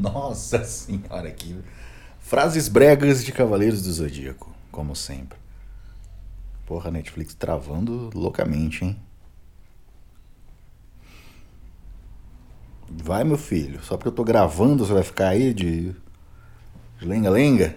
Nossa senhora, que frases bregas de Cavaleiros do Zodíaco, como sempre. Porra, Netflix travando loucamente, hein? Vai, meu filho. Só porque eu tô gravando, você vai ficar aí de lenga-lenga?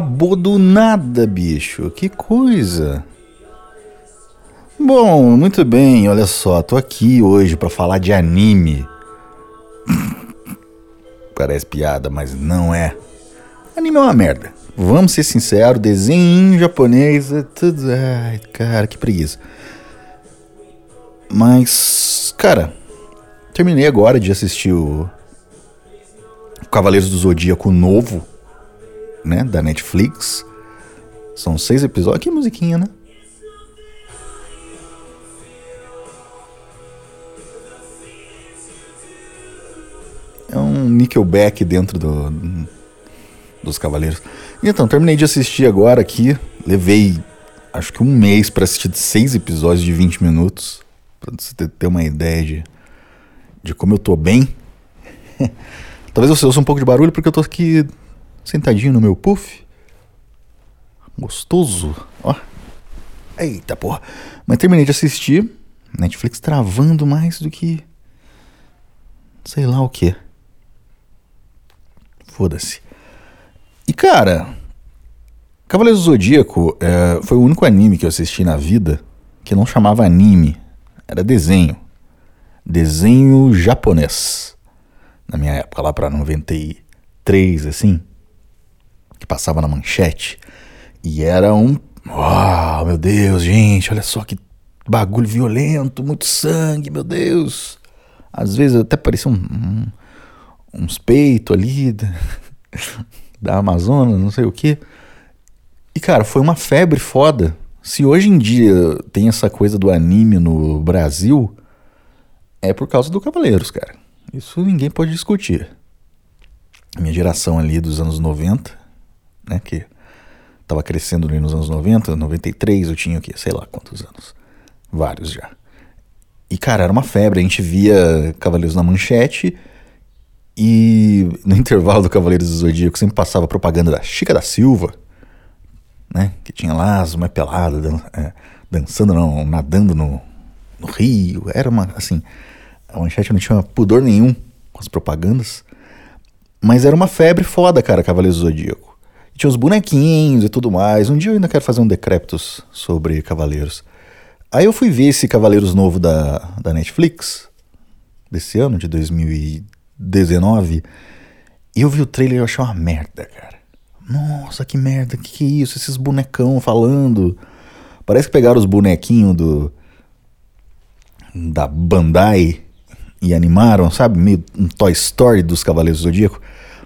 do nada, bicho. Que coisa. Bom, muito bem, olha só, tô aqui hoje para falar de anime. Parece piada, mas não é. Anime é uma merda. Vamos ser sinceros, desenho japonês é tudo. Ai, cara, que preguiça. Mas, cara, terminei agora de assistir o Cavaleiros do Zodíaco novo né, da Netflix. São seis episódios. Que musiquinha, né? É um Nickelback dentro do, dos Cavaleiros. Então, terminei de assistir agora aqui. Levei, acho que um mês para assistir seis episódios de 20 minutos. Pra você ter uma ideia de, de como eu tô bem. Talvez você ouça um pouco de barulho porque eu tô aqui sentadinho no meu puff. Gostoso. Ó. Eita porra. Mas terminei de assistir. Netflix travando mais do que. Sei lá o que. Foda-se. E cara. Cavaleiros do Zodíaco é, foi o único anime que eu assisti na vida que não chamava anime. Era desenho. Desenho japonês. Na minha época, lá pra 93, assim que passava na manchete. E era um. Uau, meu Deus, gente, olha só que bagulho violento, muito sangue, meu Deus. Às vezes até parecia um, um, uns peitos ali da, da Amazônia, não sei o que. E cara, foi uma febre foda. Se hoje em dia tem essa coisa do anime no Brasil, é por causa do Cavaleiros, cara. Isso ninguém pode discutir. minha geração ali dos anos 90 né? Que tava crescendo ali nos anos 90, 93, eu tinha o quê? Sei lá quantos anos. Vários já. E, cara, era uma febre. A gente via Cavaleiros na manchete e no intervalo do Cavaleiros do Zodíaco sempre passava propaganda da Chica da Silva, né? Que tinha lá as mulheres peladas, dan é, dançando, não, nadando no, no rio. Era uma, assim, a manchete não tinha pudor nenhum com as propagandas. Mas era uma febre foda, cara, Cavaleiros do Zodíaco tinha os bonequinhos e tudo mais. Um dia eu ainda quero fazer um decréptos sobre Cavaleiros. Aí eu fui ver esse Cavaleiros novo da, da Netflix, desse ano, de 2019, e eu vi o trailer e eu achei uma merda, cara. Nossa, que merda, que que é isso? Esses bonecão falando. Parece que pegaram os bonequinhos do. da Bandai e animaram, sabe? Meio um Toy Story dos Cavaleiros do Zodíaco.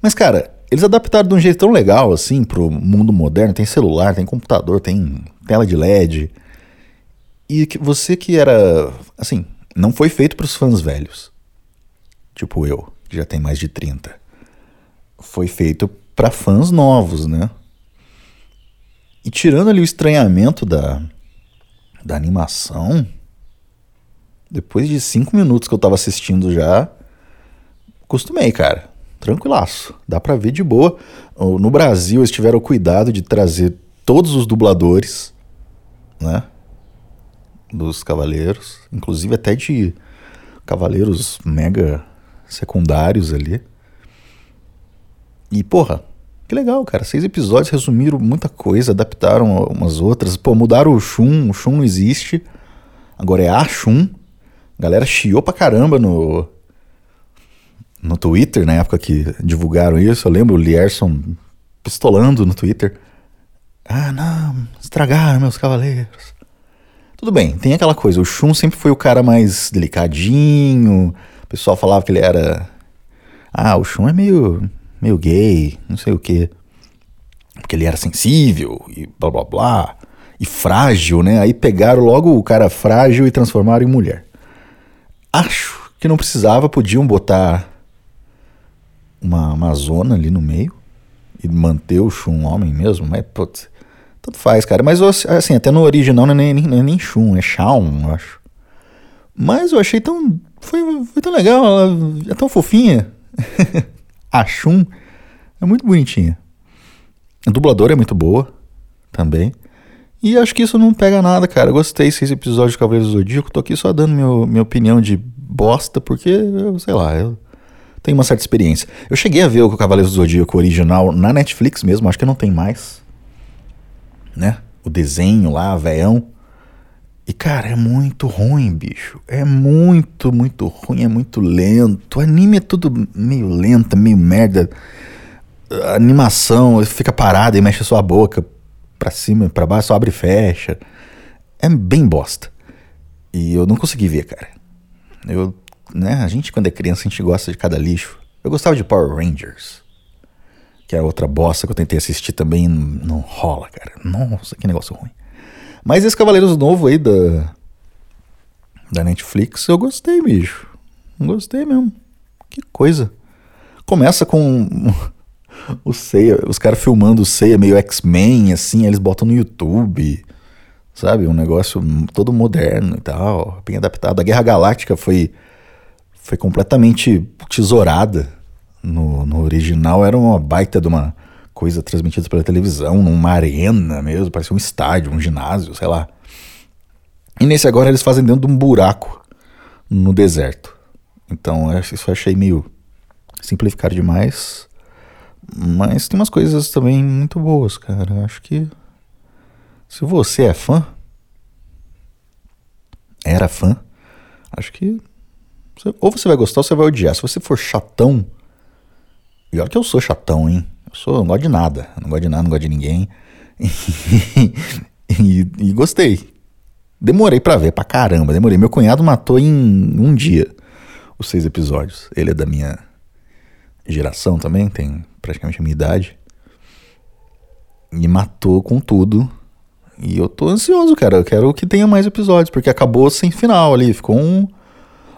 Mas, cara, eles adaptaram de um jeito tão legal assim pro mundo moderno. Tem celular, tem computador, tem tela de LED. E que você que era. Assim, não foi feito para os fãs velhos. Tipo eu, que já tem mais de 30. foi feito para fãs novos, né? E tirando ali o estranhamento da, da animação, depois de cinco minutos que eu tava assistindo já, costumei, cara. Tranquilaço. Dá pra ver de boa. No Brasil, eles tiveram cuidado de trazer todos os dubladores, né? Dos Cavaleiros. Inclusive até de Cavaleiros mega secundários ali. E, porra, que legal, cara. Seis episódios resumiram muita coisa, adaptaram umas outras. Pô, mudaram o Shun, o Shun não existe. Agora é a Shun. A galera chiou pra caramba no, no Twitter, na época que divulgaram isso. Eu lembro o Lierson pistolando no Twitter. Ah, não, estragaram meus cavaleiros. Tudo bem, tem aquela coisa. O Shun sempre foi o cara mais delicadinho. O pessoal falava que ele era. Ah, o Shun é meio meio gay, não sei o quê. Porque ele era sensível e blá blá blá. E frágil, né? Aí pegaram logo o cara frágil e transformaram em mulher. Acho que não precisava, podiam botar uma, uma zona ali no meio e manter o Shun homem mesmo, mas putz, tanto faz, cara. Mas assim, até no original não é nem, nem, nem Shun, é Shaun, eu acho. Mas eu achei tão. Foi, foi tão legal, ela é tão fofinha. a Shun é muito bonitinha. A dubladora é muito boa também. E acho que isso não pega nada, cara. Eu gostei seis episódios de Cavaleiros do Zodíaco. Tô aqui só dando meu, minha opinião de bosta, porque, sei lá, eu tenho uma certa experiência. Eu cheguei a ver o Cavaleiros do Zodíaco original na Netflix mesmo, acho que não tem mais. Né? O desenho lá, veião. E, cara, é muito ruim, bicho. É muito, muito ruim, é muito lento. O anime é tudo meio lento, meio merda. A animação fica parada e mexe a sua boca pra cima, pra baixo, só abre e fecha. É bem bosta. E eu não consegui ver, cara. Eu, né, a gente quando é criança, a gente gosta de cada lixo. Eu gostava de Power Rangers. Que é outra bosta que eu tentei assistir também. Não rola, cara. Nossa, que negócio ruim. Mas esse Cavaleiros novo aí da, da Netflix, eu gostei, bicho. Gostei mesmo. Que coisa. Começa com o Seiya, os caras filmando o Seiya meio X-Men, assim, eles botam no YouTube, sabe? Um negócio todo moderno e tal, bem adaptado. A Guerra Galáctica foi, foi completamente tesourada no, no original, era uma baita de uma coisa transmitida pela televisão, numa arena mesmo, parecia um estádio, um ginásio, sei lá. E nesse agora eles fazem dentro de um buraco no deserto. Então isso eu achei meio simplificado demais. Mas tem umas coisas também muito boas, cara. Acho que se você é fã, era fã, acho que ou você vai gostar ou você vai odiar. Se você for chatão, e olha que eu sou chatão, hein? Eu sou, não gosto de nada. Não gosto de nada, não gosto de ninguém. e, e, gostei. Demorei para ver pra caramba. Demorei. Meu cunhado matou em um dia os seis episódios. Ele é da minha geração também, tem praticamente a minha idade. E matou com tudo. E eu tô ansioso, cara. Eu quero que tenha mais episódios, porque acabou sem final ali. Ficou um,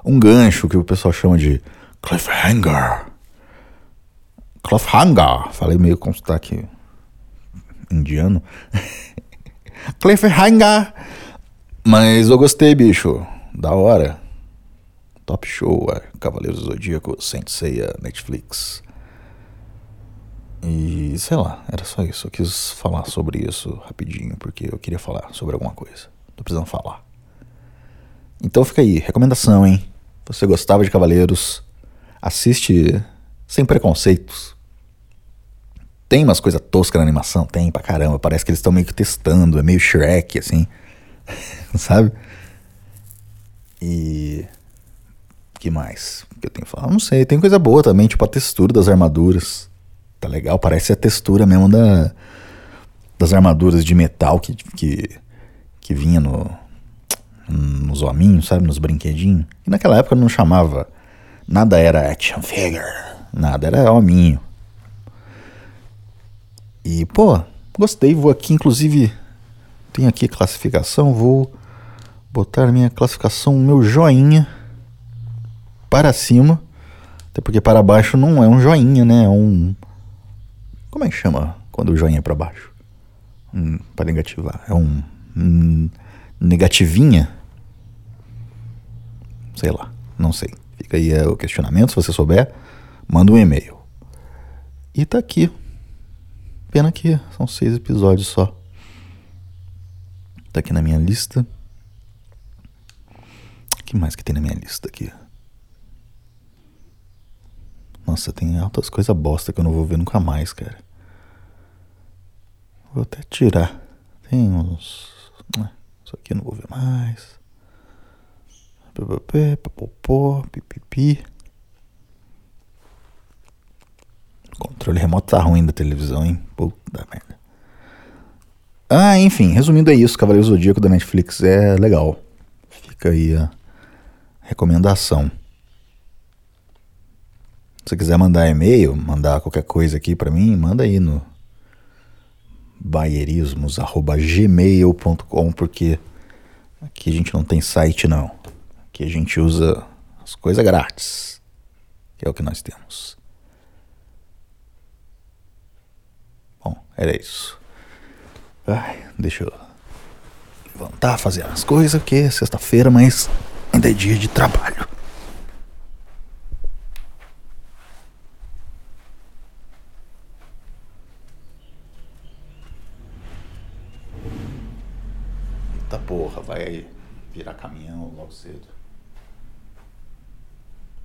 um gancho que o pessoal chama de cliffhanger. Cliffhanger. Falei meio com sotaque indiano. Cliffhanger. Mas eu gostei, bicho. Da hora. Top show, é. Cavaleiros do Zodíaco, Sensei, Netflix. E sei lá, era só isso. Eu quis falar sobre isso rapidinho, porque eu queria falar sobre alguma coisa. Tô precisando falar. Então fica aí, recomendação, hein? Você gostava de Cavaleiros? Assiste sem preconceitos. Tem umas coisas toscas na animação? Tem pra caramba. Parece que eles estão meio que testando. É meio Shrek, assim. Sabe? E. que mais que eu tenho que falar? Não sei. Tem coisa boa também, tipo a textura das armaduras. Tá legal. Parece a textura mesmo da, das armaduras de metal que, que, que vinha no, nos hominhos, sabe? Nos brinquedinhos. E naquela época não chamava. Nada era action figure. Nada, era hominho. E, pô, gostei. Vou aqui, inclusive, tem aqui classificação. Vou botar minha classificação, meu joinha para cima. Até porque para baixo não é um joinha, né? É um Como é que chama quando o joinha é para baixo? Hum, para negativar. É um hum, negativinha? Sei lá, não sei. Fica aí é, o questionamento, se você souber, manda um e-mail. E tá aqui. Pena que são seis episódios só. Tá aqui na minha lista. O que mais que tem na minha lista aqui? Nossa, tem altas coisas bosta que eu não vou ver nunca mais, cara. Vou até tirar. Tem uns. Isso aqui eu não vou ver mais. Popopó, pipipi. O controle remoto tá ruim da televisão, hein? Puta merda. Ah, enfim, resumindo é isso. Cavaleiro Zodíaco da Netflix é legal. Fica aí a recomendação. Se você quiser mandar e-mail, mandar qualquer coisa aqui para mim, manda aí no baierismos@gmail.com porque aqui a gente não tem site não. Aqui a gente usa as coisas grátis, que é o que nós temos. Bom, era isso. Ai, deixa eu levantar, fazer as coisas, porque é sexta-feira, mas ainda é dia de trabalho. Eita porra, vai virar caminhão logo cedo.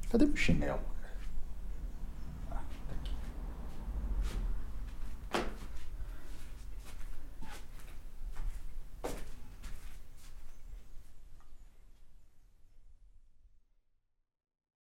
Cadê meu chinelo?